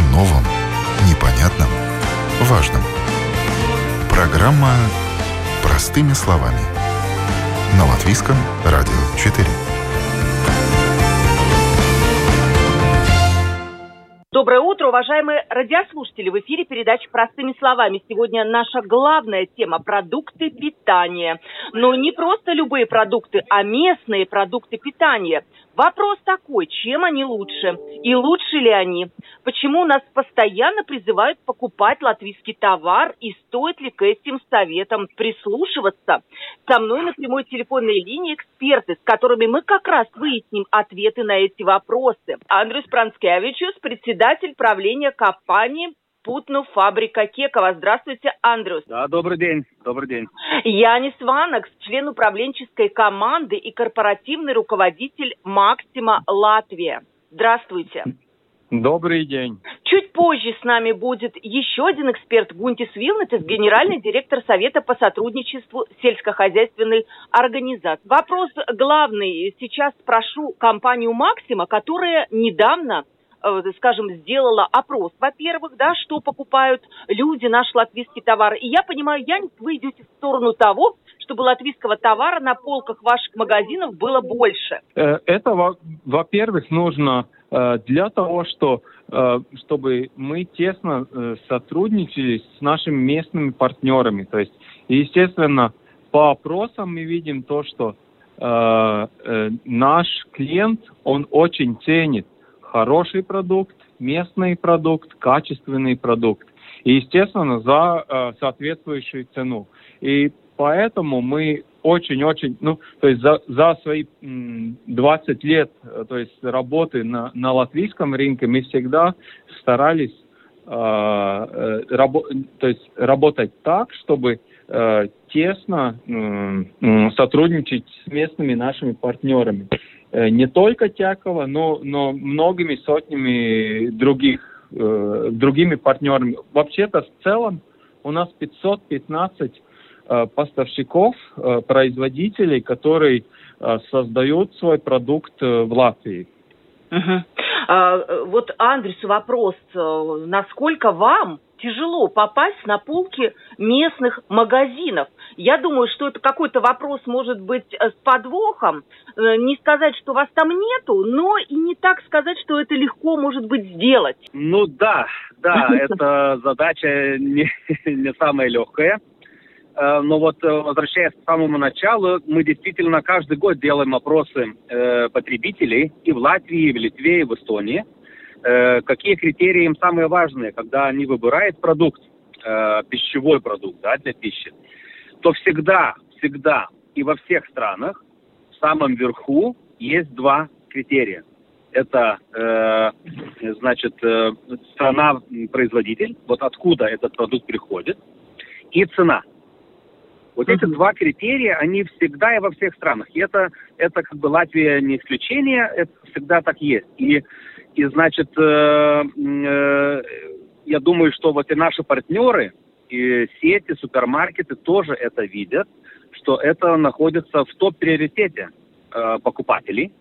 О новом, непонятном, важном. Программа «Простыми словами». На Латвийском радио 4. Доброе утро, уважаемые радиослушатели. В эфире передача «Простыми словами». Сегодня наша главная тема – продукты питания. Но не просто любые продукты, а местные продукты питания – Вопрос такой, чем они лучше? И лучше ли они? Почему нас постоянно призывают покупать латвийский товар? И стоит ли к этим советам прислушиваться? Со мной на прямой телефонной линии эксперты, с которыми мы как раз выясним ответы на эти вопросы. Андрюс Пранскевичус, председатель правления компании Путну фабрика Кекова. Здравствуйте, Андрюс. Да, добрый день. Добрый день. Янис Ванакс, член управленческой команды и корпоративный руководитель Максима Латвия. Здравствуйте. Добрый день. Чуть позже с нами будет еще один эксперт Гунтис Вилнетес, генеральный директор Совета по сотрудничеству сельскохозяйственной организации. Вопрос главный. Сейчас прошу компанию Максима, которая недавно скажем, сделала опрос, во-первых, да, что покупают люди, наш латвийский товар. И я понимаю, я вы идете в сторону того, чтобы латвийского товара на полках ваших магазинов было больше. Э, это, во-первых, нужно э, для того, что, чтобы мы тесно сотрудничали с нашими местными партнерами. То есть, естественно, по опросам мы видим то, что наш клиент, он очень ценит хороший продукт, местный продукт, качественный продукт. И, естественно, за э, соответствующую цену. И поэтому мы очень-очень, ну, то есть за, за свои м, 20 лет, э, то есть работы на, на латвийском рынке, мы всегда старались э, э, рабо, то есть работать так, чтобы э, тесно э, сотрудничать с местными нашими партнерами. Э, не только Тякова, но, но многими сотнями других, э, другими партнерами. Вообще-то в целом у нас 515 э, поставщиков, э, производителей, которые э, создают свой продукт э, в Латвии. Угу. А, вот Андресу вопрос, э, насколько вам тяжело попасть на полки местных магазинов. Я думаю, что это какой-то вопрос может быть э, с подвохом. Э, не сказать, что вас там нету, но и не так сказать, что это легко может быть сделать. Ну да, да, эта задача не, не самая легкая. Э, но вот возвращаясь к самому началу, мы действительно каждый год делаем опросы потребителей и в Латвии, и в Литве, и в Эстонии – какие критерии им самые важные, когда они выбирают продукт, пищевой продукт да, для пищи, то всегда, всегда и во всех странах в самом верху есть два критерия. Это, э, значит, э, страна-производитель, вот откуда этот продукт приходит, и цена. Вот эти два критерия, они всегда и во всех странах. И это, это как бы Латвия не исключение, это всегда так есть. И и, значит, э, э, я думаю, что вот и наши партнеры, и сети, супермаркеты тоже это видят, что это находится в топ-приоритете э, покупателей.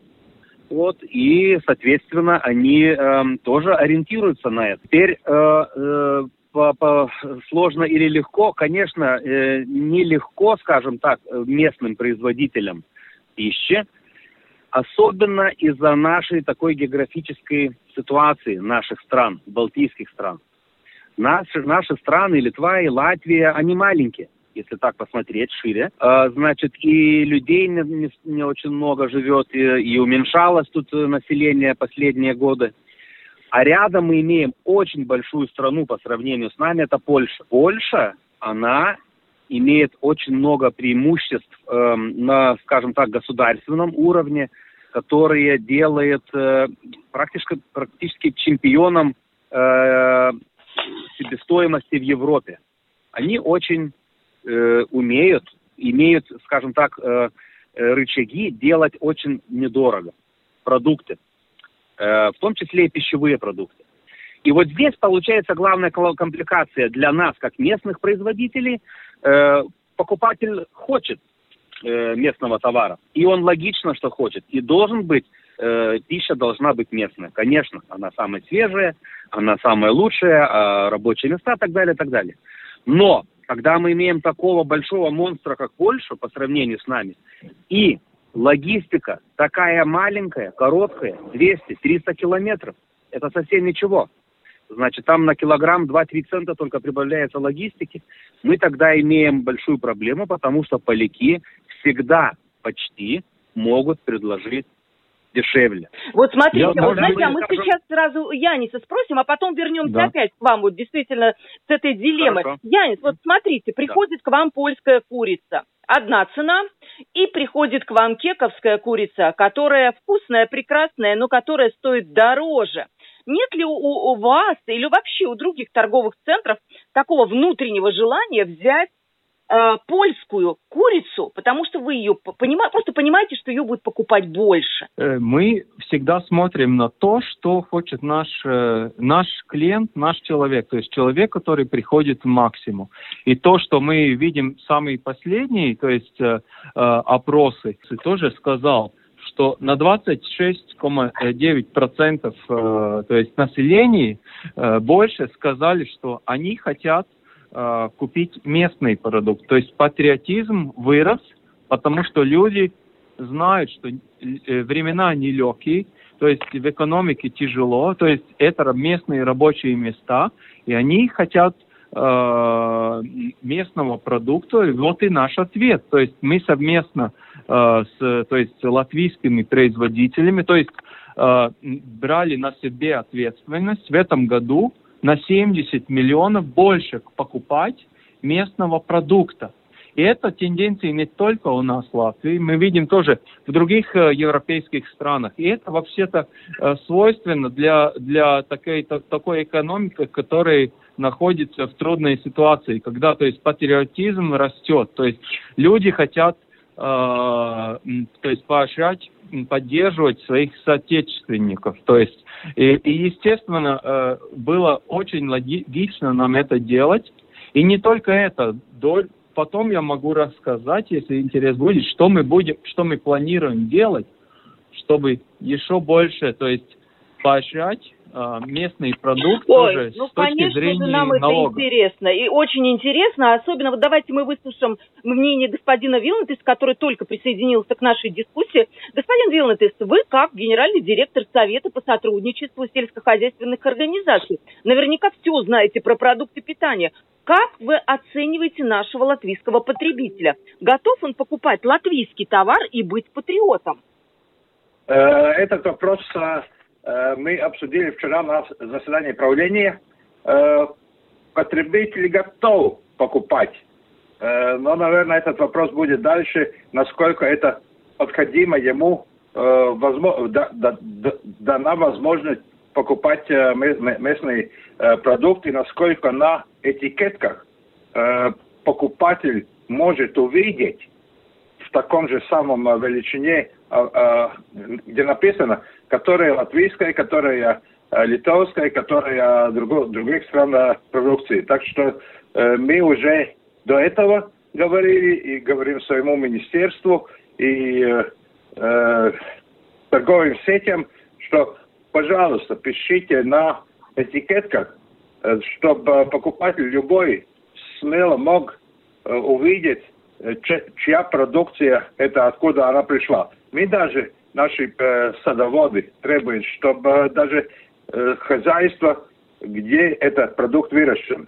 Вот, и, соответственно, они э, тоже ориентируются на это. Теперь э, э, по, по, сложно или легко, конечно, э, нелегко, скажем так, местным производителям пищи, Особенно из-за нашей такой географической ситуации наших стран, балтийских стран. Наши, наши страны, Литва и Латвия, они маленькие, если так посмотреть шире. А, значит, и людей не, не, не очень много живет, и, и уменьшалось тут население последние годы. А рядом мы имеем очень большую страну по сравнению с нами, это Польша. Польша, она имеет очень много преимуществ э, на, скажем так, государственном уровне, которые делает э, практически, практически чемпионом э, себестоимости в Европе. Они очень э, умеют, имеют, скажем так, э, э рычаги делать очень недорого продукты, э, в том числе и пищевые продукты. И вот здесь получается главная компликация для нас, как местных производителей. Э, покупатель хочет э, местного товара, и он логично, что хочет, и должен быть э, пища должна быть местная. Конечно, она самая свежая, она самая лучшая, э, рабочие места и так далее, и так далее. Но когда мы имеем такого большого монстра, как Польша, по сравнению с нами, и логистика такая маленькая, короткая, 200-300 километров, это совсем ничего. Значит, там на килограмм 2-3 цента только прибавляется логистики. Мы тогда имеем большую проблему, потому что поляки всегда почти могут предложить дешевле. Вот смотрите, Я, вот знаете, а мы скажем... сейчас сразу Яниса спросим, а потом вернемся да. опять к вам, вот действительно, с этой дилеммой. Хорошо. Янис, вот смотрите, приходит да. к вам польская курица. Одна цена, и приходит к вам кековская курица, которая вкусная, прекрасная, но которая стоит дороже. Нет ли у, у вас или вообще у других торговых центров такого внутреннего желания взять э, польскую курицу, потому что вы ее понима, просто понимаете, что ее будет покупать больше? Э, мы всегда смотрим на то, что хочет наш, э, наш клиент, наш человек, то есть человек, который приходит в максимум. И то, что мы видим самые последние, то есть э, опросы, тоже сказал, что на 26,9% то есть населения больше сказали, что они хотят э, купить местный продукт. То есть патриотизм вырос, потому что люди знают, что э, времена нелегкие, то есть в экономике тяжело, то есть это местные рабочие места, и они хотят э, местного продукта, и вот и наш ответ. То есть мы совместно э, с то есть, латвийскими производителями, то есть э, брали на себе ответственность в этом году на 70 миллионов больше покупать местного продукта. И это тенденция не только у нас в Латвии, мы видим тоже в других э, европейских странах. И это вообще-то э, свойственно для, для такой, то, такой экономики, которая находится в трудной ситуации, когда то есть, патриотизм растет, то есть люди хотят то есть, поощрять поддерживать своих соотечественников. То есть, и, и естественно, э, было очень логично нам это делать. И не только это, до, потом я могу рассказать, если интерес будет, что мы будем, что мы планируем делать, чтобы еще больше, то есть поощрять местный продукт Ой, тоже ну, с точки конечно зрения же, нам налогов. это интересно. И очень интересно, особенно, вот давайте мы выслушаем мнение господина Вилнетис, который только присоединился к нашей дискуссии. Господин Вилнетис, вы как генеральный директор Совета по сотрудничеству сельскохозяйственных организаций, наверняка все знаете про продукты питания. Как вы оцениваете нашего латвийского потребителя? Готов он покупать латвийский товар и быть патриотом? Э, этот вопрос а, мы обсудили вчера на заседании правления. Э, потребители готовы покупать. Э, но, наверное, этот вопрос будет дальше, насколько это подходимо ему, дана возможность покупать местные продукты, насколько на этикетках покупатель может увидеть в таком же самом величине, а, а, где написано которая латвийская, которая э, литовская, которая друг, других стран э, продукции. Так что э, мы уже до этого говорили и говорим своему министерству и э, э, торговым сетям, что, пожалуйста, пишите на этикетках, чтобы покупатель любой смело мог увидеть, чья продукция это, откуда она пришла. Мы даже наши э, садоводы требуют, чтобы э, даже э, хозяйство, где этот продукт выращен.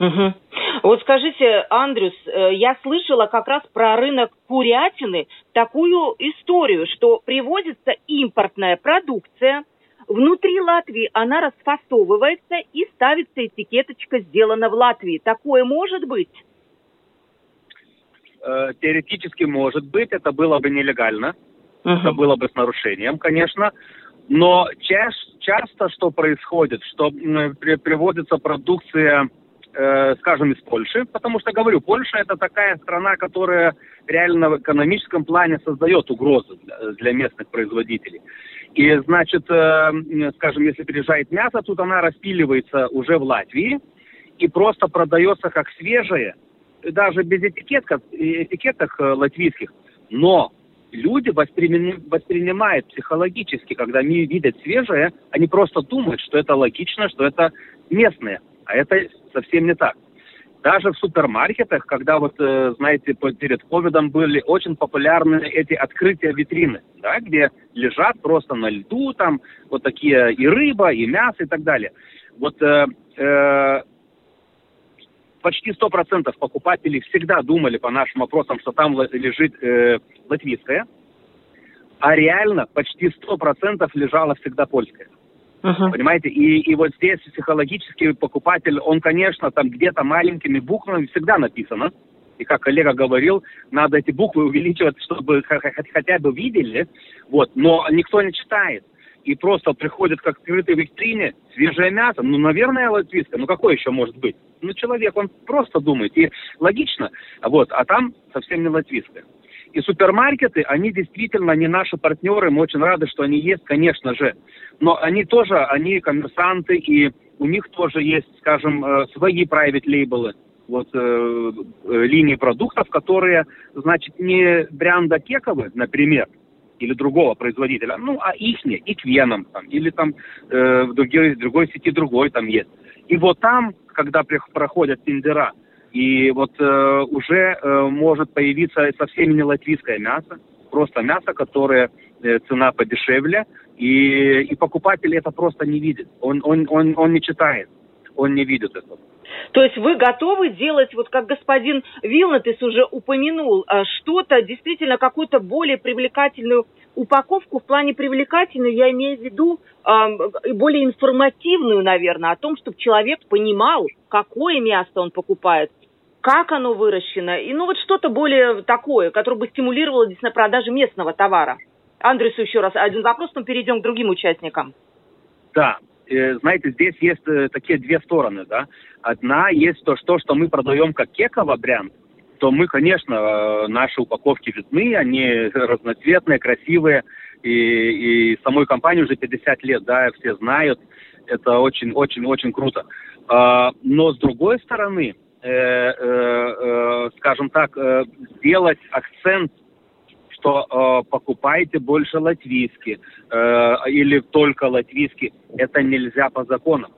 Угу. Вот скажите, Андрюс, э, я слышала как раз про рынок курятины такую историю, что привозится импортная продукция, внутри Латвии она расфасовывается и ставится этикеточка «Сделано в Латвии». Такое может быть? Э, теоретически может быть, это было бы нелегально. Uh-huh. Это было бы с нарушением, конечно. Но ча- часто что происходит, что при- приводится продукция, э, скажем, из Польши, потому что, говорю, Польша это такая страна, которая реально в экономическом плане создает угрозы для, для местных производителей. И, значит, э, скажем, если приезжает мясо, тут она распиливается уже в Латвии и просто продается как свежее, даже без этикеток, этикеток э, латвийских. Но люди воспринимают психологически, когда они видят свежее, они просто думают, что это логично, что это местное. А это совсем не так. Даже в супермаркетах, когда вот, э, знаете, перед ковидом были очень популярны эти открытия витрины, да, где лежат просто на льду там вот такие и рыба, и мясо и так далее. Вот э, э, почти сто процентов покупателей всегда думали по нашим вопросам, что там лежит э, латвийская, а реально почти сто процентов лежала всегда польская. Uh-huh. Понимаете? И, и вот здесь психологический покупатель, он, конечно, там где-то маленькими буквами всегда написано. И как коллега говорил, надо эти буквы увеличивать, чтобы хотя бы видели. Вот. Но никто не читает и просто приходит к открытой витрине свежее мясо, ну, наверное, латвийское, ну, какое еще может быть? Ну, человек, он просто думает, и логично, вот, а там совсем не латвийское. И супермаркеты, они действительно не наши партнеры, мы очень рады, что они есть, конечно же, но они тоже, они коммерсанты, и у них тоже есть, скажем, э, свои private лейблы, вот э, э, линии продуктов, которые, значит, не бренда Кековы, например, или другого производителя, ну, а ихне, и к венам, там, или там э, в другой, другой сети другой там есть. И вот там, когда проходят тендера, и вот э, уже э, может появиться совсем не латвийское мясо, просто мясо, которое э, цена подешевле, и, и покупатель это просто не видит, он, он, он, он не читает, он не видит этого. То есть вы готовы делать, вот как господин Вилнатис уже упомянул, э, что-то, действительно какую-то более привлекательную упаковку, в плане привлекательную я имею в виду э, более информативную, наверное, о том, чтобы человек понимал, какое мясо он покупает, как оно выращено, и ну вот что-то более такое, которое бы стимулировало действительно продажи местного товара. Андресу еще раз один вопрос, потом перейдем к другим участникам. Да, знаете, здесь есть э, такие две стороны, да. Одна есть то, что, что мы продаем как кеково бренд, то мы, конечно, э, наши упаковки видны, они разноцветные, красивые, и, и самой компании уже 50 лет, да, все знают, это очень-очень-очень круто. А, но с другой стороны, э, э, э, скажем так, э, сделать акцент что э, покупайте больше латвийский э, или только латвийский. Это нельзя по законам.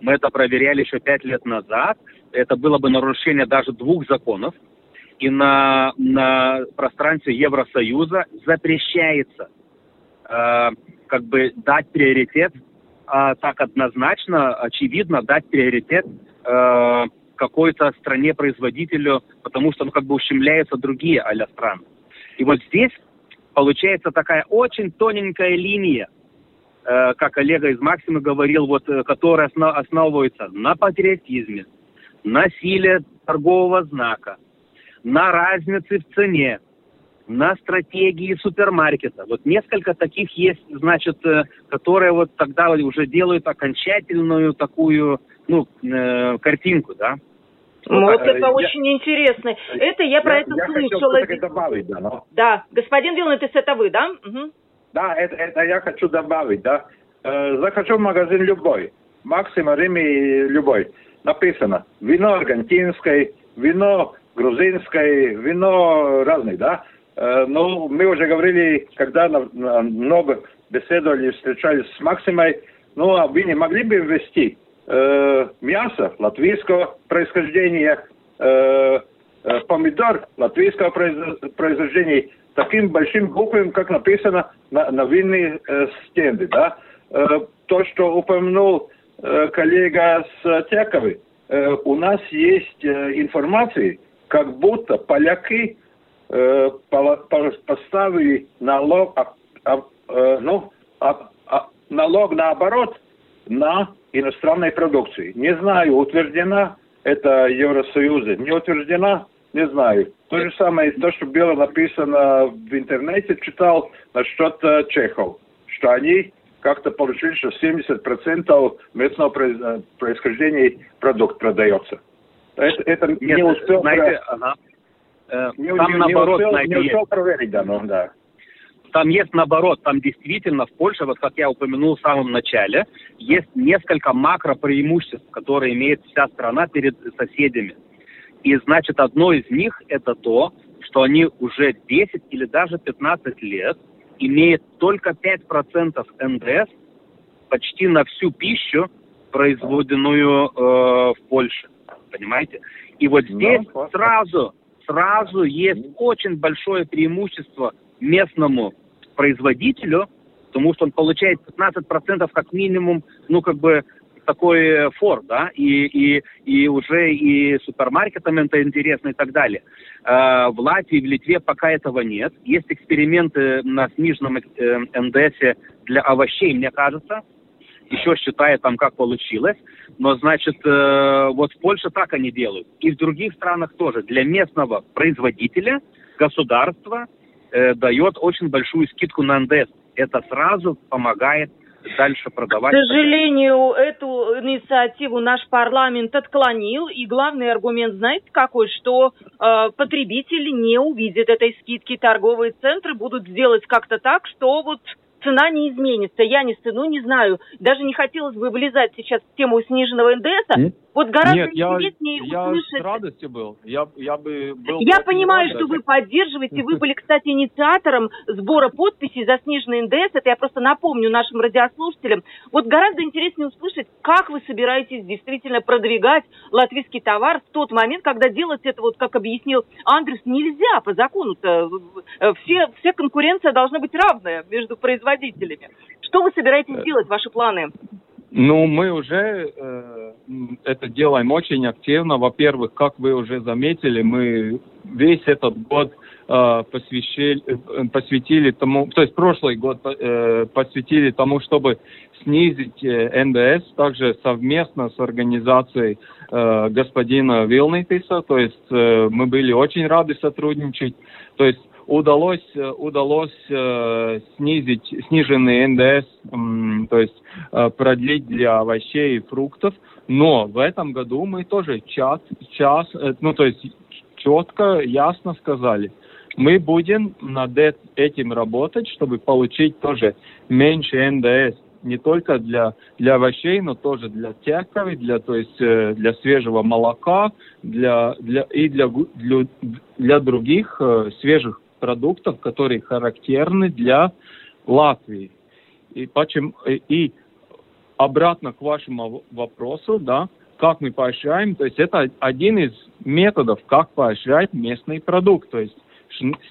Мы это проверяли еще пять лет назад. Это было бы нарушение даже двух законов. И на, на пространстве Евросоюза запрещается э, как бы дать приоритет, э, так однозначно, очевидно, дать приоритет э, какой-то стране-производителю, потому что ну, как бы ущемляются другие а страны. И вот здесь получается такая очень тоненькая линия, э, как коллега из Максима говорил, вот, э, которая основ, основывается на патриотизме, на силе торгового знака, на разнице в цене, на стратегии супермаркета. Вот несколько таких есть, значит, э, которые вот тогда уже делают окончательную такую, ну, э, картинку, да. Ну, вот э, это я, очень интересно. Это я про я, это я слышала. Хотел добавить, да, но... да, господин Вилнетис, это вы, да? Угу. Да, это, это я хочу добавить, да. Э, захожу в магазин любой, Максима, Рими, любой. Написано, вино аргентинское, вино грузинское, вино разное, да. Э, ну, мы уже говорили, когда на, на, много беседовали, встречались с Максимой, ну, а вы не могли бы ввести э, мясо латвийского происхождения, э, э, помидор латвийского происхождения таким большим буквами, как написано на, на винной э, стенде. Да? Э, то, что упомянул э, коллега с Тековой, э, у нас есть э, информация, как будто поляки э, поставили налог, а, а, э, ну, а, а, налог наоборот на иностранной продукции. Не знаю, утверждена это Евросоюзе, не утверждена, не знаю. То же самое, то, что было написано в интернете, читал насчет э, чехов, что они как-то получили, что 70% местного э, происхождения продукт продается. Это, это Нет, не успел... Знаете, ага. Э, не, там не, наоборот, не успел, знаете, не успел проверить, да, ну, да. Там есть наоборот, там действительно в Польше, вот как я упомянул в самом начале, есть несколько макропреимуществ, которые имеет вся страна перед соседями. И значит, одно из них это то, что они уже 10 или даже 15 лет имеют только 5% НДС почти на всю пищу, производенную э, в Польше. Понимаете? И вот здесь да, сразу, сразу есть очень большое преимущество местному производителю, потому что он получает 15% как минимум, ну, как бы, такой фор, да, и, и, и уже и супермаркетам это интересно и так далее. Э, в Латвии, в Литве пока этого нет. Есть эксперименты на сниженном э, для овощей, мне кажется, еще считает там, как получилось. Но, значит, э, вот в Польше так они делают. И в других странах тоже. Для местного производителя государство э, дает очень большую скидку на НДС. Это сразу помогает дальше продавать. К сожалению, эту инициативу наш парламент отклонил, и главный аргумент, знаете какой, что э, потребитель не увидит этой скидки, торговые центры будут сделать как-то так, что вот цена не изменится. Я не цену не знаю. Даже не хотелось бы вылезать сейчас в тему сниженного НДСа. Вот гораздо Нет, интереснее я, услышать... Я с радостью был. Я, я бы был... Я понимаю, что вы поддерживаете. Вы были, кстати, инициатором сбора подписей за сниженный НДС. Это я просто напомню нашим радиослушателям. Вот гораздо интереснее услышать, как вы собираетесь действительно продвигать латвийский товар в тот момент, когда делать это, вот как объяснил Андрюс, нельзя по закону-то. Все, вся конкуренция должна быть равная между производителями. Что вы собираетесь э, делать, ваши планы? Ну, мы уже э, это делаем очень активно. Во-первых, как вы уже заметили, мы весь этот год э, посвящили, э, посвятили тому, то есть прошлый год э, посвятили тому, чтобы снизить э, НДС, также совместно с организацией э, господина Вилнитиса, то есть э, мы были очень рады сотрудничать, то есть удалось, э, удалось э, снизить сниженный НДС, то есть э, продлить для овощей и фруктов, но в этом году мы тоже час, час ну то есть четко, ясно сказали, мы будем над этим работать, чтобы получить тоже меньше НДС. Не только для, для овощей, но тоже для тековой, для, то есть, для свежего молока для, для, и для, для, для других свежих продуктов, которые характерны для Латвии. И, почему, и обратно к вашему вопросу, да, как мы поощряем, то есть это один из методов, как поощрять местный продукт, то есть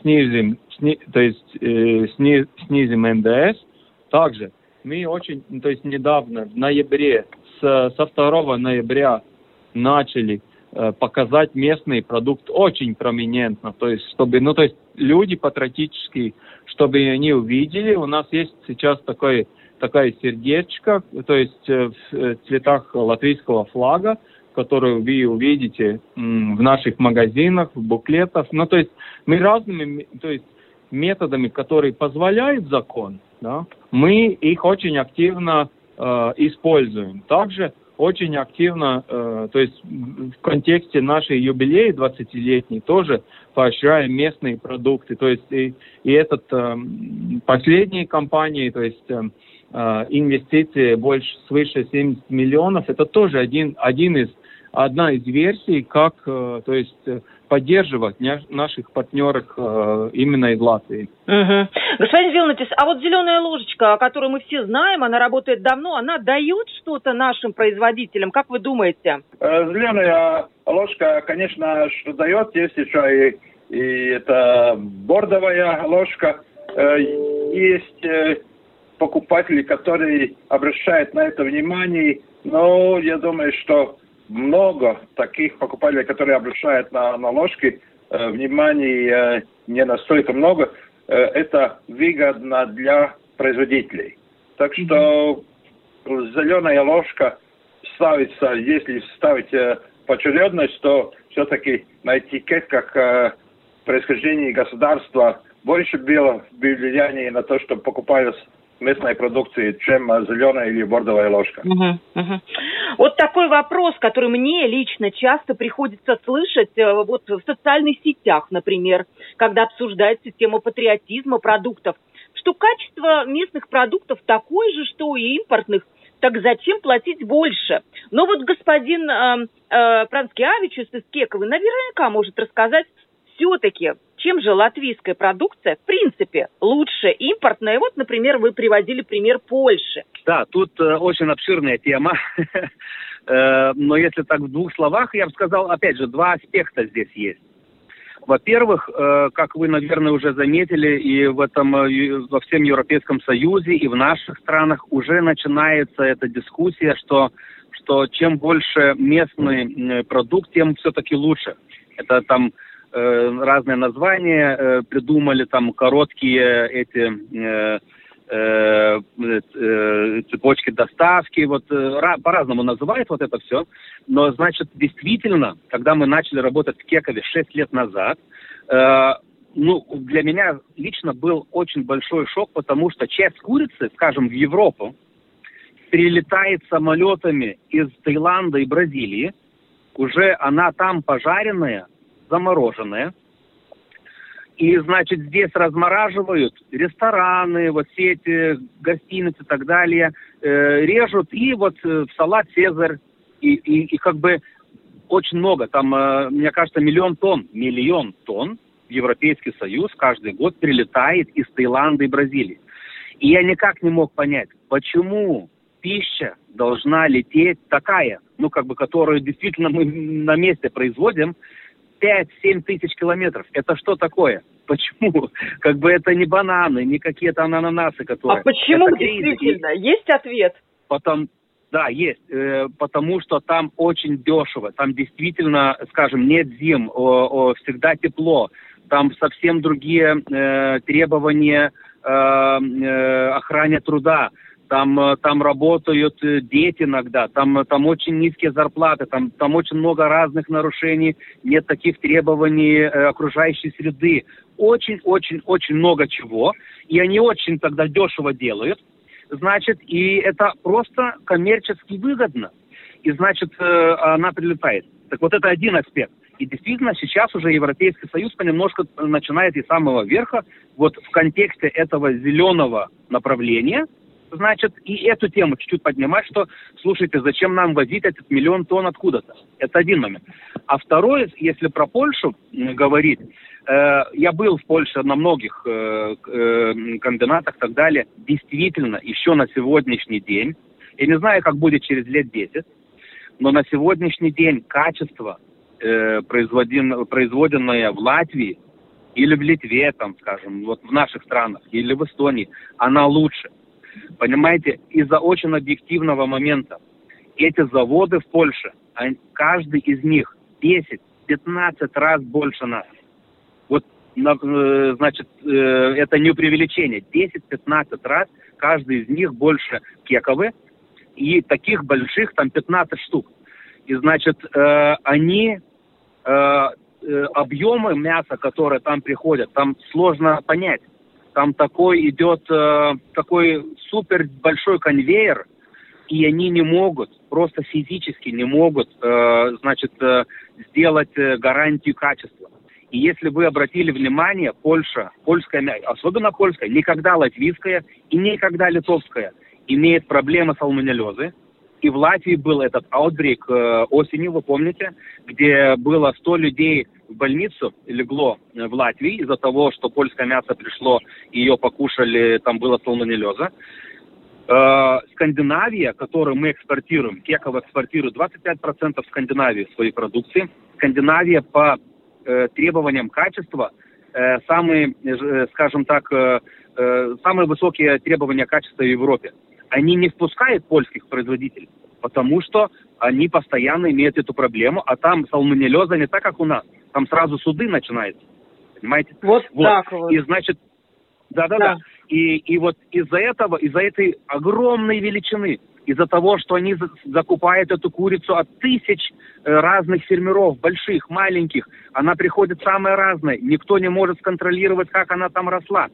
снизим, сни, то есть э, сни, снизим НДС. Также мы очень, то есть недавно, в ноябре, с, со 2 ноября начали показать местный продукт очень проминентно, то есть чтобы, ну то есть люди патриотические, чтобы они увидели, у нас есть сейчас такой такая сердечко, то есть э, в э, цветах латвийского флага, которую вы увидите в наших магазинах, в буклетах. Ну, то есть мы разными то есть, методами, которые позволяют закон, да, мы их очень активно э, используем. Также очень активно, э, то есть в контексте нашей юбилеи 20-летней тоже поощряем местные продукты. То есть и, и этот э, последние компании, то есть э, э инвестиции больше свыше 70 миллионов, это тоже один, один из, одна из версий, как, то есть поддерживать наших партнеров э, именно из Латвии. Угу. Господин Вилнатис, а вот зеленая ложечка, о которой мы все знаем, она работает давно, она дает что-то нашим производителям, как вы думаете? Э, зеленая ложка, конечно, что дает, есть еще и, и это бордовая ложка. Э, есть покупатели, которые обращают на это внимание, но я думаю, что много таких покупателей, которые обращают на, на ложки, э, внимания э, не настолько много. Э, это выгодно для производителей. Так что зеленая ложка ставится, если ставить э, поочередность, то все-таки на этикетках э, происхождения государства больше было влияние на то, что покупают местной продукции, чем зеленая или бордовая ложка. Угу, угу. Вот такой вопрос, который мне лично часто приходится слышать э, вот в социальных сетях, например, когда обсуждается тема патриотизма продуктов, что качество местных продуктов такое же, что и импортных, так зачем платить больше? Но вот господин э, э, Пранскиавич из Кековы наверняка может рассказать, все-таки чем же латвийская продукция, в принципе, лучше импортная? Вот, например, вы приводили пример Польши. Да, тут э, очень обширная тема. Э, но если так в двух словах, я бы сказал, опять же, два аспекта здесь есть. Во-первых, э, как вы, наверное, уже заметили, и в этом, э, во всем Европейском Союзе, и в наших странах уже начинается эта дискуссия, что, что чем больше местный продукт, тем все-таки лучше. Это там разные названия э, придумали, там короткие эти э, э, э, цепочки доставки, вот э, по-разному называют вот это все. Но, значит, действительно, когда мы начали работать в Кекове 6 лет назад, э, ну, для меня лично был очень большой шок, потому что часть курицы, скажем, в Европу, прилетает самолетами из Таиланда и Бразилии, уже она там пожаренная, замороженная. И, значит, здесь размораживают рестораны, вот все эти гостиницы и так далее, э, режут, и вот э, в салат «Цезарь», и, и, и как бы очень много, там, э, мне кажется, миллион тонн, миллион тонн в Европейский Союз каждый год прилетает из Таиланда и Бразилии. И я никак не мог понять, почему пища должна лететь такая, ну, как бы, которую действительно мы на месте производим, 5-7 тысяч километров. Это что такое? Почему? Как бы это не бананы, не какие-то ананасы, которые... А почему это действительно? Есть ответ? Потом, да, есть. Э, потому что там очень дешево. Там действительно, скажем, нет зим, о, о, всегда тепло. Там совсем другие э, требования э, э, охране труда там, э, там работают э, дети иногда, там, э, там очень низкие зарплаты, там, там очень много разных нарушений, нет таких требований окружающей среды. Очень-очень-очень много чего, и они очень тогда дешево делают, значит, и это просто коммерчески выгодно, и, значит, она прилетает. Так вот это один аспект. И действительно сейчас уже Европейский Союз понемножку начинает из самого верха, вот в контексте этого зеленого направления – значит, и эту тему чуть-чуть поднимать, что, слушайте, зачем нам возить этот миллион тонн откуда-то? Это один момент. А второй, если про Польшу говорить, э, я был в Польше на многих э, э, комбинатах и так далее. Действительно, еще на сегодняшний день, я не знаю, как будет через лет 10, но на сегодняшний день качество, э, производенное в Латвии или в Литве, там, скажем, вот в наших странах, или в Эстонии, она лучше. Понимаете, из-за очень объективного момента. Эти заводы в Польше, они, каждый из них 10-15 раз больше нас. Вот, э, значит, э, это не преувеличение. 10-15 раз каждый из них больше кековы, и таких больших там 15 штук. И, значит, э, они, объемы мяса, которые там приходят, там сложно понять. Там такой идет э, такой супер большой конвейер, и они не могут, просто физически не могут, э, значит, э, сделать э, гарантию качества. И если вы обратили внимание, Польша, польская, особенно польская, никогда латвийская и никогда литовская имеет проблемы салмонеллезы. И в Латвии был этот аутбрейк э, осенью, вы помните, где было 100 людей в больницу легло э, в Латвии из-за того, что польское мясо пришло, ее покушали, там было салмонеллеза. Э, Скандинавия, которую мы экспортируем, Кеков экспортирует 25% в Скандинавии своей продукции. Скандинавия по э, требованиям качества э, самые, скажем так, самые высокие требования качества в Европе. Они не впускают польских производителей, потому что они постоянно имеют эту проблему, а там салмонеллеза не так, как у нас там сразу суды начинаются. Понимаете? Вот, вот. так вот. И значит, да-да-да. И, и вот из-за этого, из-за этой огромной величины, из-за того, что они закупают эту курицу от тысяч э, разных фермеров, больших, маленьких, она приходит самая разная, никто не может сконтролировать, как она там росла.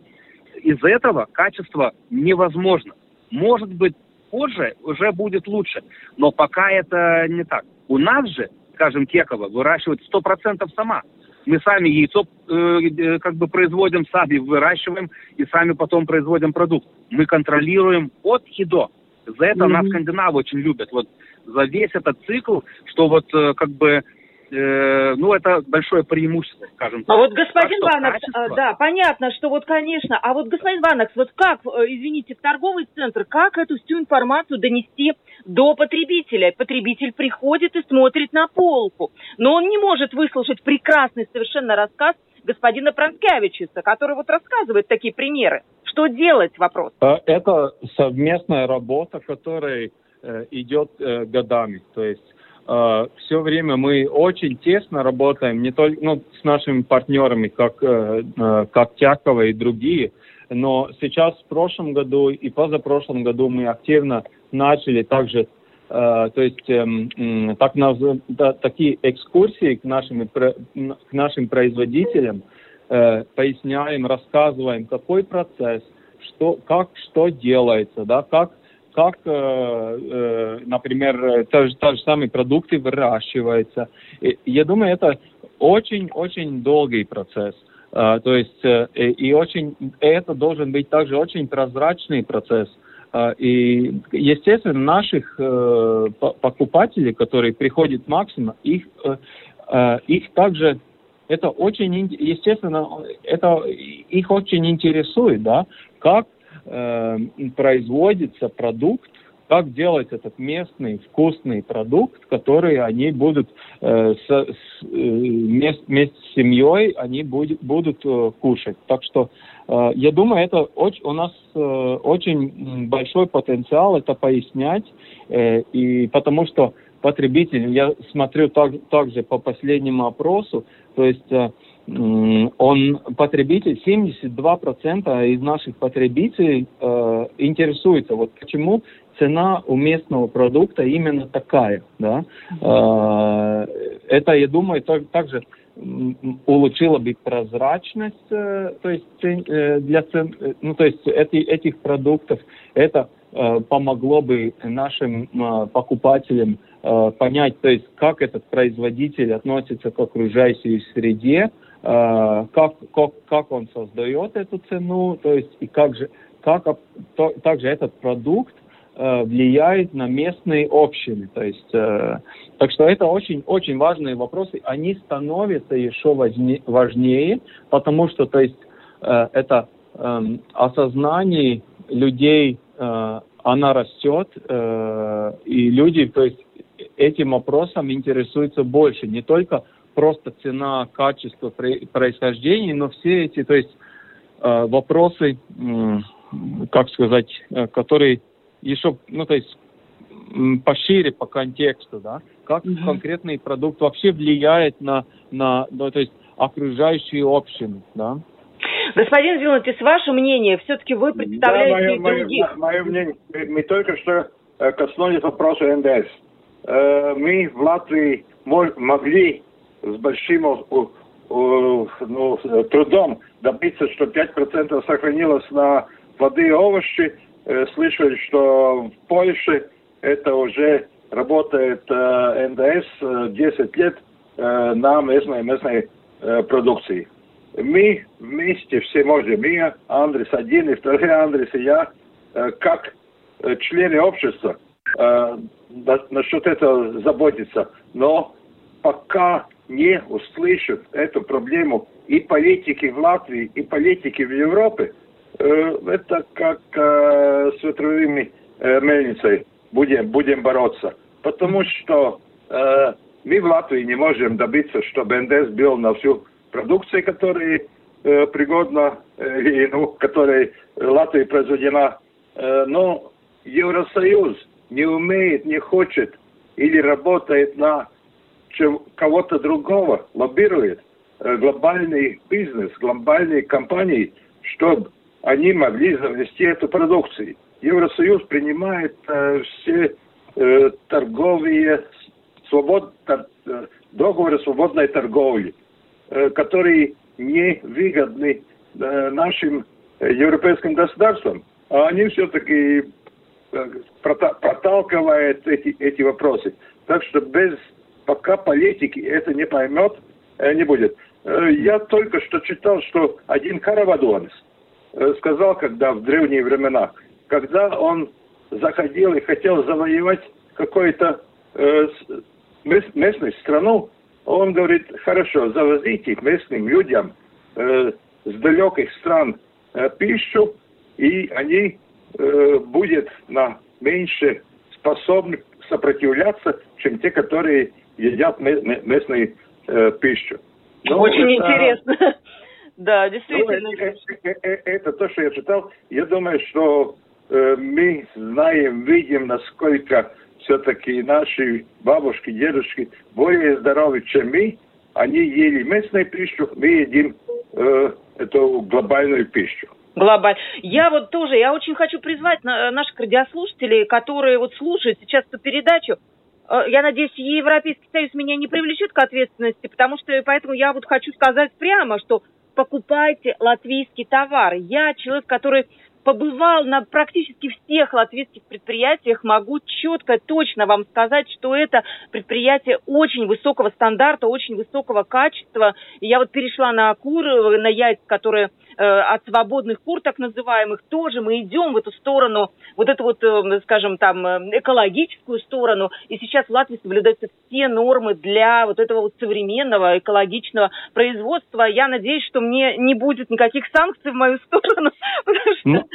Из-за этого качество невозможно. Может быть, позже уже будет лучше, но пока это не так. У нас же скажем, Кекова, выращивает 100% сама. Мы сами яйцо э, э, как бы производим, сами выращиваем и сами потом производим продукт. Мы контролируем от и до. За это mm-hmm. нас скандинавы очень любят. Вот за весь этот цикл, что вот э, как бы э, ну, это большое преимущество, скажем так. А вот, господин так Ванакс, качество... да, понятно, что вот, конечно, а вот, господин Ванакс, вот как, э, извините, в торговый центр, как эту всю информацию донести до потребителя? Потребитель приходит и смотрит на полку, но он не может выслушать прекрасный совершенно рассказ господина Пранкевичиса, который вот рассказывает такие примеры. Что делать, вопрос? Э, это совместная работа, которая э, идет э, годами. То есть э, все время мы очень тесно работаем не только ну, с нашими партнерами, как, э, э, как Тякова и другие, но сейчас в прошлом году и позапрошлом году мы активно начали также Э, то есть эм, так, такие экскурсии к нашим, к нашим производителям, э, поясняем, рассказываем, какой процесс, что, как что делается, да, как, как э, например, те же, те же самые продукты выращиваются. Я думаю, это очень-очень долгий процесс. То есть и очень это должен быть также очень прозрачный процесс. И, естественно, наших э, покупателей, которые приходят максимум, их, э, э, их также это очень, естественно, это их очень интересует, да, как э, производится продукт, как делать этот местный вкусный продукт, который они будут э, с, с, э, вместе с семьей они будет, будут э, кушать. Так что э, я думаю, это очень, у нас э, очень большой потенциал это пояснять, э, и потому что потребитель, я смотрю так, также по последнему опросу, то есть э, он потребитель, 72% из наших потребителей э, интересуется, вот почему цена у местного продукта именно такая, да. Э, это, я думаю, так, также улучшило бы прозрачность, э, то есть э, для цен, э, ну то есть эти, этих продуктов, это э, помогло бы нашим э, покупателям э, понять, то есть как этот производитель относится к окружающей среде, Э, как, как, как он создает эту цену, то есть и как же, как то, также этот продукт э, влияет на местные общины. То есть, э, так что это очень, очень важные вопросы. Они становятся еще важнее, важнее потому что то есть, э, это э, осознание людей, э, она растет, э, и люди то есть, этим вопросом интересуются больше. Не только просто цена, качество, происхождение, но все эти, то есть э, вопросы, как сказать, э, которые еще, ну то есть пошире по контексту, да, как mm-hmm. конкретный продукт вообще влияет на, на, ну, то есть окружающую общину, да. Господин Зеленатис, ваше мнение, все-таки вы представляете да, мое, других. Мое, мое мнение, мы только что э, коснулись вопроса НДС. Мы в Латвии могли с большим ну, трудом добиться, что 5% сохранилось на воды и овощи. Э, слышали, что в Польше это уже работает э, НДС 10 э, лет на местной, местной продукции. Мы вместе все можем, я, Андрес один и второй Андрес и я, как члены общества, насчет этого заботиться. Но пока не услышат эту проблему и политики в Латвии, и политики в Европе, э, это как э, с ветровыми э, мельницей будем, будем бороться. Потому что мы в Латвии не можем добиться, чтобы НДС был на всю продукцию, которая пригодна, и, ну, которая в Латвии произведена. Но Евросоюз не умеет, не хочет или работает на кого-то другого лоббирует э, глобальный бизнес, глобальные компании, чтобы они могли завести эту продукцию. Евросоюз принимает э, все э, торговые свобод, тор, э, договоры свободной торговли, э, которые не выгодны э, нашим э, европейским государствам, а они все-таки э, проталкивают эти, эти вопросы. Так что без пока политики это не поймет, э, не будет. Э, я только что читал, что один Каравадонис э, сказал, когда в древние времена, когда он заходил и хотел завоевать какую-то местную страну, Он говорит, хорошо, завозите местным людям с далеких стран пищу, и они э, будут на меньше способны сопротивляться, чем те, которые едят местную э, пищу. Но ну, Очень это, интересно. да, действительно. Ну, это, это, это то, что я читал. Я думаю, что э, мы знаем, видим, насколько все-таки наши бабушки, дедушки более здоровы, чем мы. Они ели местную пищу, мы едим э, эту глобальную пищу. Глобаль. Я вот тоже, я очень хочу призвать наших радиослушателей, которые вот слушают сейчас эту передачу, э, я надеюсь, Европейский Союз меня не привлечет к ответственности, потому что поэтому я вот хочу сказать прямо, что покупайте латвийский товар. Я человек, который побывал на практически всех латвийских предприятиях, могу четко, точно вам сказать, что это предприятие очень высокого стандарта, очень высокого качества. Я вот перешла на кур, на яйца, которые э, от свободных кур, так называемых, тоже мы идем в эту сторону, вот эту вот, э, скажем, там, э, экологическую сторону. И сейчас в Латвии соблюдаются все нормы для вот этого вот современного экологичного производства. Я надеюсь, что мне не будет никаких санкций в мою сторону, потому что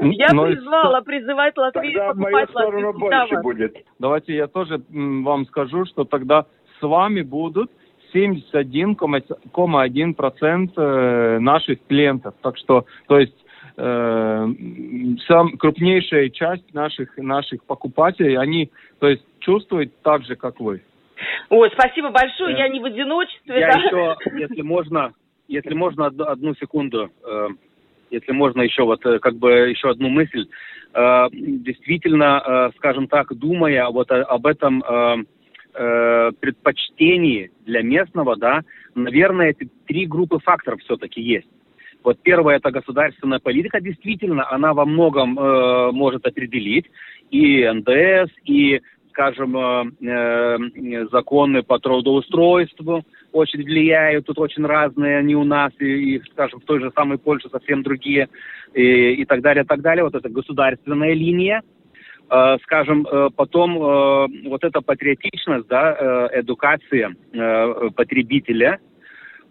ну, я призвала призывать Латвию покупать латвийский товар. будет. Давайте я тоже вам скажу, что тогда с вами будут 71,1% э, наших клиентов. Так что, то есть э, сам крупнейшая часть наших наших покупателей, они, то есть чувствуют так же, как вы. Ой, спасибо большое, я не в одиночестве. Я да? еще, если можно, если можно одну, одну секунду, э, если можно еще вот э, как бы еще одну мысль. Э, действительно, э, скажем так, думая вот об этом предпочтении для местного, да, наверное, эти три группы факторов все-таки есть. Вот первое это государственная политика, действительно, она во многом э, может определить и НДС, и скажем, э, э, законы по трудоустройству очень влияют, тут очень разные они у нас, и, и скажем, в той же самой Польше совсем другие, и, и так далее, так далее. Вот это государственная линия. Э, скажем, э, потом э, вот эта патриотичность, да, эдукация потребителя.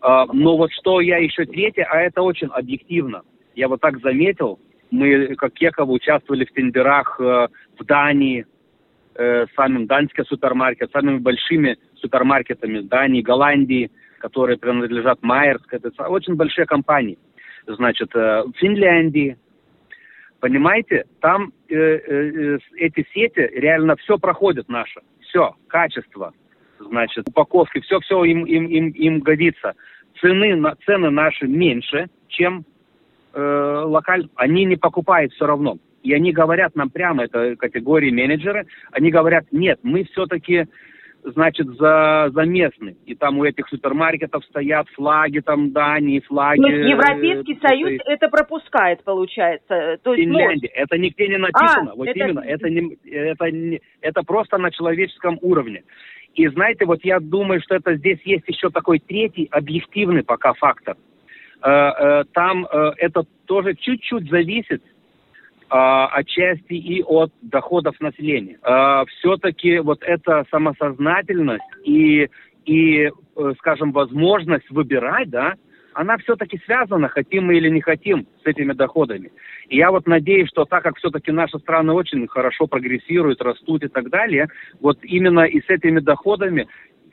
Но вот что я еще третье, а это очень объективно. Я вот так заметил, мы, как Кекова, участвовали в тендерах в Дании, самым данским супермаркетом, самыми большими супермаркетами Дании, Голландии, которые принадлежат Майерск. Это очень большие компании. Значит, в Финляндии. Понимаете, там э, э, эти сети реально все проходит наше. Все, качество, значит, упаковки, все-все им, им, им, им годится. Цены, цены наши меньше, чем э, локаль. Они не покупают все равно. И они говорят нам прямо, это категории менеджеры, они говорят, нет, мы все-таки значит, за, за местный. И там у этих супермаркетов стоят флаги там Дании, флаги... Но ну, Европейский э, Союз это, это пропускает, получается. То есть, Финляндия. Ну... Это нигде не написано. А, вот это... именно. Это, не, это, не, это просто на человеческом уровне. И знаете, вот я думаю, что это здесь есть еще такой третий объективный пока фактор. Э, э, там это тоже чуть-чуть зависит отчасти и от доходов населения. А, все-таки вот эта самосознательность и, и, э, скажем, возможность выбирать, да, она все-таки связана, хотим мы или не хотим, с этими доходами. И я вот надеюсь, что так как все-таки наша страна очень хорошо прогрессирует, растут и так далее, вот именно и с этими доходами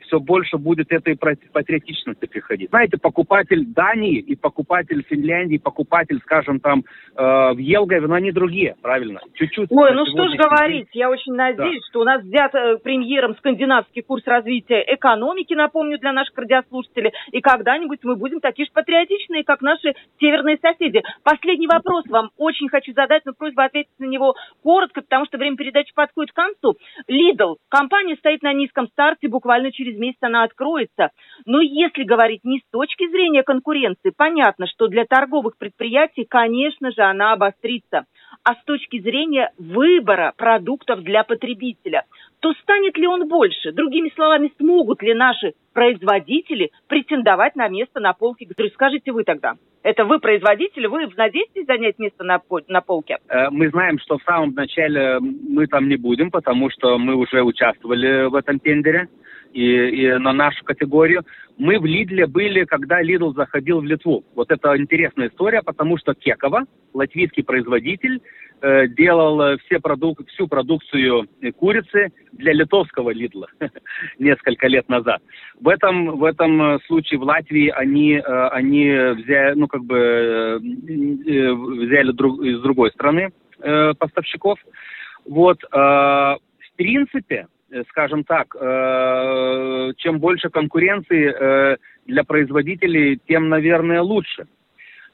все больше будет этой патриотичности приходить. Знаете, покупатель Дании и покупатель Финляндии, покупатель, скажем, там э, в Елгове, но они другие, правильно? Чуть-чуть. Ой, ну что ж говорить, я очень надеюсь, да. что у нас взят э, премьером скандинавский курс развития экономики, напомню, для наших радиослушателей, и когда-нибудь мы будем такие же патриотичные, как наши северные соседи. Последний вопрос вам очень хочу задать, но просьба ответить на него коротко, потому что время передачи подходит к концу. Lidl, компания стоит на низком старте, буквально через через месяц она откроется. Но если говорить не с точки зрения конкуренции, понятно, что для торговых предприятий, конечно же, она обострится. А с точки зрения выбора продуктов для потребителя, то станет ли он больше? Другими словами, смогут ли наши производители претендовать на место на полке? Скажите вы тогда. Это вы производители, вы надеетесь занять место на, на полке? Э, мы знаем, что в самом начале мы там не будем, потому что мы уже участвовали в этом тендере и, и на нашу категорию. Мы в Лидле были, когда Лидл заходил в Литву. Вот это интересная история, потому что Кекова, латвийский производитель, э, делал все продук всю продукцию курицы для литовского Лидла несколько лет назад. В этом, в этом случае в Латвии они, э, они взяли, ну, как бы, э, взяли друг, из другой страны э, поставщиков. Вот, э, в принципе, Э, скажем так, э, чем больше конкуренции э, для производителей, тем, наверное, лучше.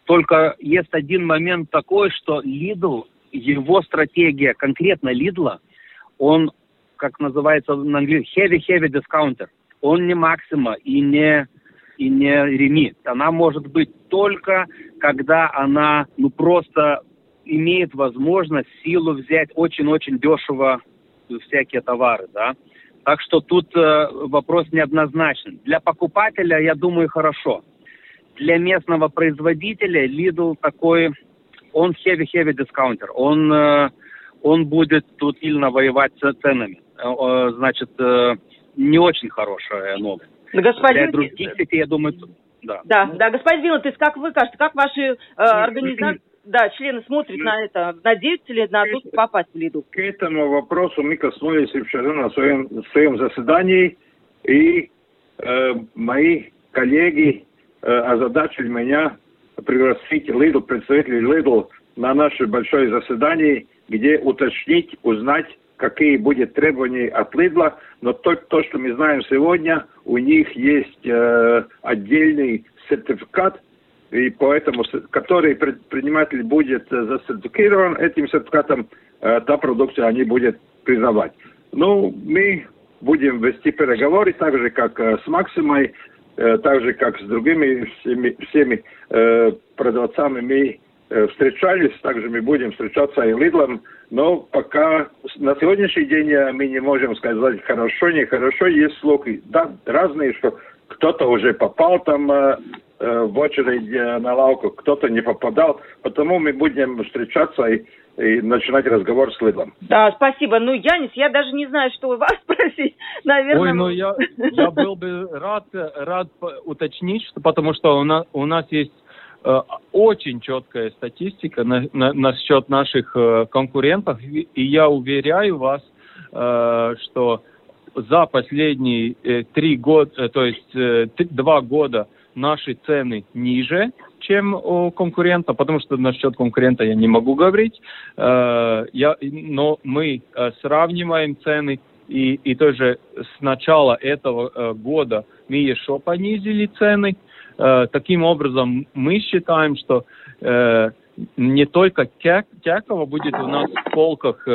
Только есть один момент такой, что Lidl, его стратегия, конкретно Lidl, он, как называется на английском, heavy-heavy discounter. Он не максима и не, и не реми. Она может быть только, когда она ну, просто имеет возможность, силу взять очень-очень дешево всякие товары, да. Так что тут э, вопрос неоднозначен. Для покупателя, я думаю, хорошо. Для местного производителя Lidl такой, он heavy-heavy дискаунтер. Он, э, он будет тут сильно воевать с ценами. Э, значит, э, не очень хорошая новость. Господин... Для других сетей, я думаю, да. Да, да, господин Вилотис, как вы кажете, как ваши э, организации да, члены смотрят на это, надеются ли на то, что попасть в Lidl? К этому вопросу мы коснулись вчера на своем, своем заседании, и э, мои коллеги э, озадачили меня пригласить Lidl, представителей Lidl на наше большое заседание, где уточнить, узнать, какие будут требования от Lidl а, но то, то что мы знаем сегодня, у них есть э, отдельный сертификат, и поэтому, который предприниматель будет э, засертифицирован этим сертификатом, э, та продукция они будут признавать. Ну, мы будем вести переговоры так же, как э, с Максимой, так же, как с другими всеми, всеми продавцами мы встречались, также мы будем встречаться и Лидлом, но пока на сегодняшний день мы не можем сказать хорошо, нехорошо, есть слухи, да, разные, что кто-то уже попал там в очередь э, на лавку, кто-то не попадал. Потому мы будем встречаться и, и начинать разговор с Лидлом. Да, спасибо. Ну, Янис, я даже не знаю, что у вас спросить. Наверное... Ой, ну я, я был бы рад, рад уточнить, что, потому что у нас, у нас есть э, очень четкая статистика на, на, насчет наших э, конкурентов, и я уверяю вас, э, что за последние э, три года, э, то есть э, два года наши цены ниже, чем у конкурента, потому что насчет конкурента я не могу говорить. Э, я, но мы э, сравниваем цены, и, и тоже с начала этого э, года мы еще понизили цены. Таким образом, мы считаем, что не только Тякова будет у нас в полках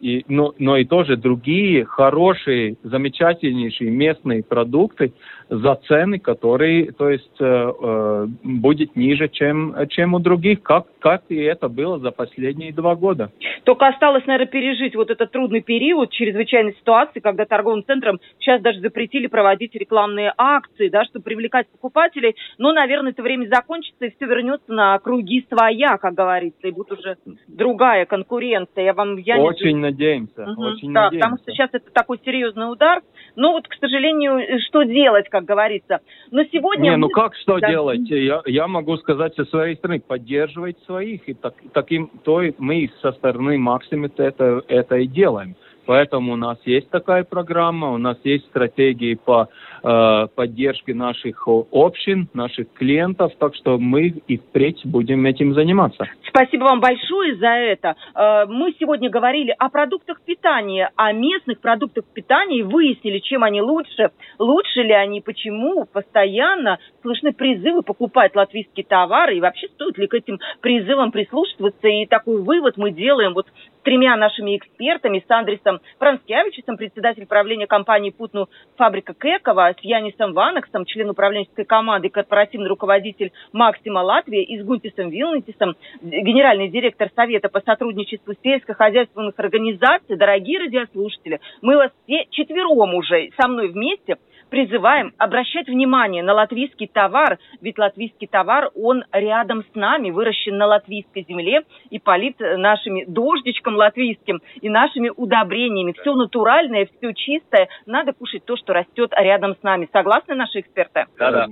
и, но, но и тоже другие хорошие, замечательнейшие местные продукты за цены, которые, то есть, э, э, будет ниже, чем, чем у других, как, как и это было за последние два года. Только осталось, наверное, пережить вот этот трудный период чрезвычайной ситуации, когда торговым центрам сейчас даже запретили проводить рекламные акции, да, чтобы привлекать покупателей. Но, наверное, это время закончится, и все вернется на круги своя, как говорится, и будет уже другая конкуренция. Я вам, я не очень надеемся, угу. очень да, надеемся. потому что сейчас это такой серьезный удар. Но вот, к сожалению, что делать, как говорится. Но сегодня... Не, ну как что да. делать? Я, я могу сказать со своей стороны, поддерживать своих. И так, таким, то мы со стороны Максима это, это и делаем. Поэтому у нас есть такая программа, у нас есть стратегии по э, поддержке наших общин, наших клиентов, так что мы и впредь будем этим заниматься. Спасибо вам большое за это. Э, мы сегодня говорили о продуктах питания, о местных продуктах питания и выяснили, чем они лучше, лучше ли они, почему постоянно слышны призывы покупать латвийские товары и вообще стоит ли к этим призывам прислушиваться. И такой вывод мы делаем вот тремя нашими экспертами, с Андресом Франскевичем, председатель правления компании «Путну Фабрика Кекова», с Янисом Ванаксом, член управленческой команды, корпоративный руководитель Максима Латвия, и с Гунтисом Вилнитисом, генеральный директор Совета по сотрудничеству сельскохозяйственных организаций. Дорогие радиослушатели, мы вас все четвером уже со мной вместе Призываем обращать внимание на латвийский товар, ведь латвийский товар, он рядом с нами, выращен на латвийской земле и полит нашими дождичком латвийским и нашими удобрениями. Все натуральное, все чистое. Надо кушать то, что растет рядом с нами. Согласны наши эксперты? Да, да.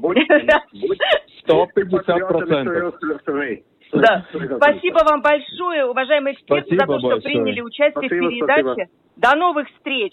Сто пятьдесят процентов. Да. Спасибо вам большое, уважаемые эксперты, за то, что большое. приняли участие Спасибо, в передаче. До новых встреч!